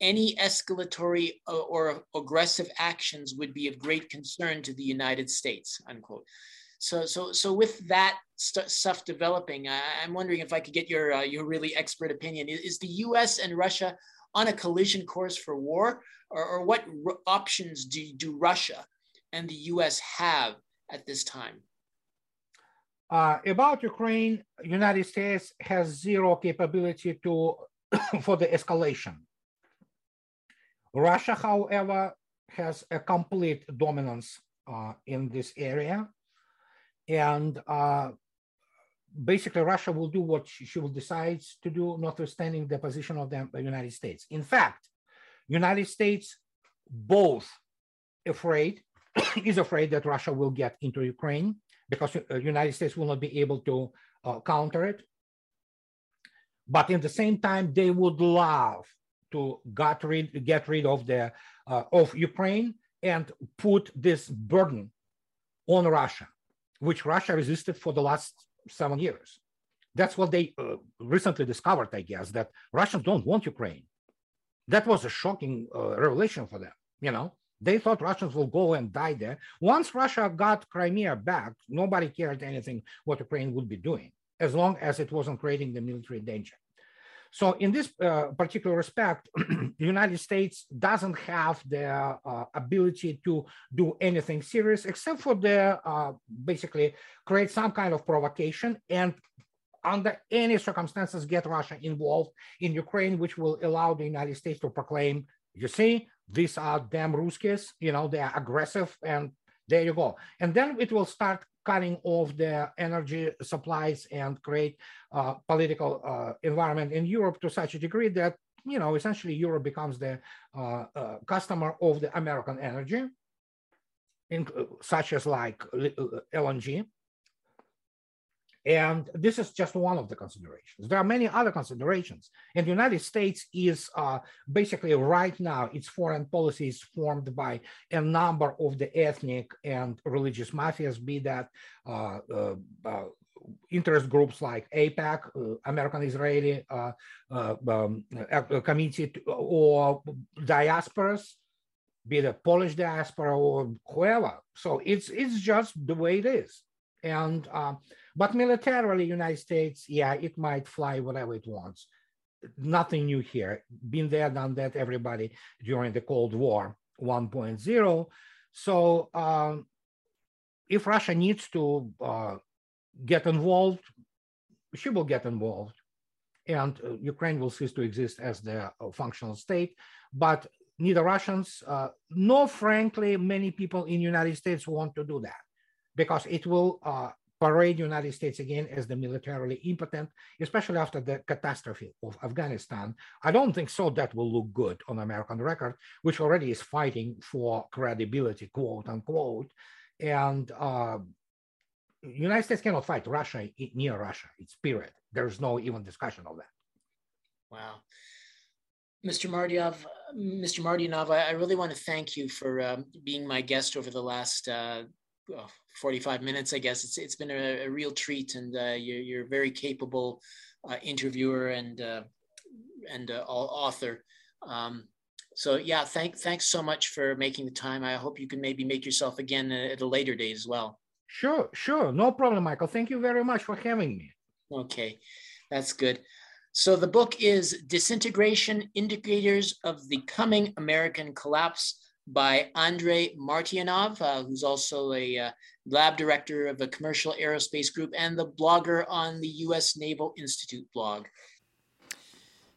any escalatory uh, or aggressive actions would be of great concern to the United States, unquote. So, so, so with that st- stuff developing, I, am wondering if I could get your, uh, your really expert opinion. Is, is, the U.S. and Russia on a collision course for war, or, or what r- options do, do Russia and the U.S. have at this time? Uh, about Ukraine, United States has zero capability to for the escalation. Russia, however, has a complete dominance uh, in this area. And uh, basically, Russia will do what she, she will decide to do, notwithstanding the position of the United States. In fact, United States both afraid, is afraid that Russia will get into Ukraine because uh, United States will not be able to uh, counter it. But in the same time, they would love to get rid, get rid of the uh, of Ukraine and put this burden on Russia, which Russia resisted for the last seven years. That's what they uh, recently discovered, I guess, that Russians don't want Ukraine. That was a shocking uh, revelation for them. You know, they thought Russians will go and die there. Once Russia got Crimea back, nobody cared anything what Ukraine would be doing, as long as it wasn't creating the military danger. So in this uh, particular respect, the United States doesn't have the uh, ability to do anything serious except for the uh, basically create some kind of provocation and under any circumstances get Russia involved in Ukraine, which will allow the United States to proclaim, you see, these are damn Ruskies, you know, they are aggressive and there you go. And then it will start cutting off the energy supplies and create a political uh, environment in Europe to such a degree that, you know, essentially Europe becomes the uh, uh, customer of the American energy, in, such as like LNG, and this is just one of the considerations. There are many other considerations. And the United States is uh, basically right now, its foreign policy is formed by a number of the ethnic and religious mafias, be that uh, uh, uh interest groups like AIPAC, uh, American Israeli uh, um, Committee, or diasporas, be the Polish diaspora or whoever. So it's, it's just the way it is. And but militarily, United States, yeah, it might fly whatever it wants. Nothing new here. Been there, done that, everybody during the Cold War 1.0. So um, if Russia needs to uh, get involved, she will get involved. And uh, Ukraine will cease to exist as the uh, functional state. But neither Russians uh, nor, frankly, many people in the United States want to do that because it will uh, parade United States again as the militarily impotent, especially after the catastrophe of Afghanistan. I don't think so that will look good on American record, which already is fighting for credibility, quote unquote. And uh, United States cannot fight Russia near Russia. It's period. There's no even discussion of that. Wow. Mr. Martyanov, Mr. Martyanov, I, really want to thank you for um, being my guest over the last uh, 45 minutes, I guess. It's it's been a, a real treat, and uh, you're you're a very capable uh, interviewer and uh, and uh, author. Um, so yeah, thank thanks so much for making the time. I hope you can maybe make yourself again at a later date as well. Sure, sure, no problem, Michael. Thank you very much for having me. Okay, that's good. So the book is Disintegration Indicators of the Coming American Collapse by Andrei Martyanov, uh, who's also a uh, lab director of a commercial aerospace group and the blogger on the U.S. Naval Institute blog.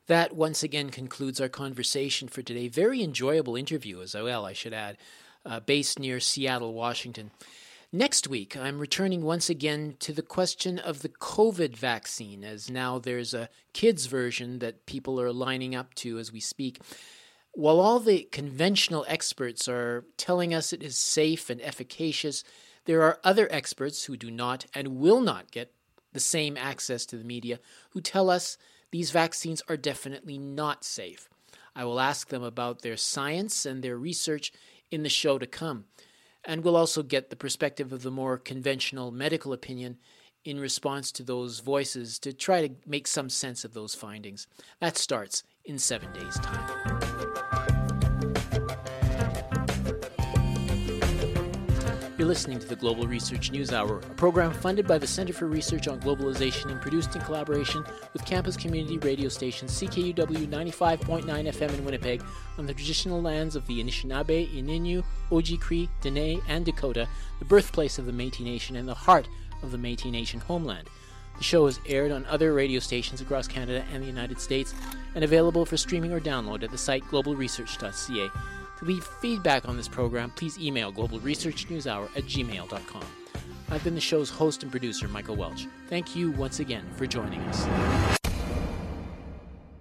That once again concludes our conversation for today. Very enjoyable interview as well, I should add, uh, based near Seattle, Washington. Next week, I'm returning once again to the question of the COVID vaccine, as now there's a kids' version that people are lining up to as we speak. While all the conventional experts are telling us it is safe and efficacious, there are other experts who do not and will not get the same access to the media who tell us these vaccines are definitely not safe. I will ask them about their science and their research in the show to come. And we'll also get the perspective of the more conventional medical opinion in response to those voices to try to make some sense of those findings. That starts in seven days' time. You're listening to the Global Research News Hour, a program funded by the Center for Research on Globalization and produced in collaboration with campus community radio station CKUW 95.9 FM in Winnipeg on the traditional lands of the Anishinaabe, Ininu, Oji-Cree, Dene, and Dakota, the birthplace of the Métis Nation and the heart of the Métis Nation homeland. The show is aired on other radio stations across Canada and the United States and available for streaming or download at the site globalresearch.ca. To leave feedback on this program, please email globalresearchnewshour at gmail.com. I've been the show's host and producer, Michael Welch. Thank you once again for joining us.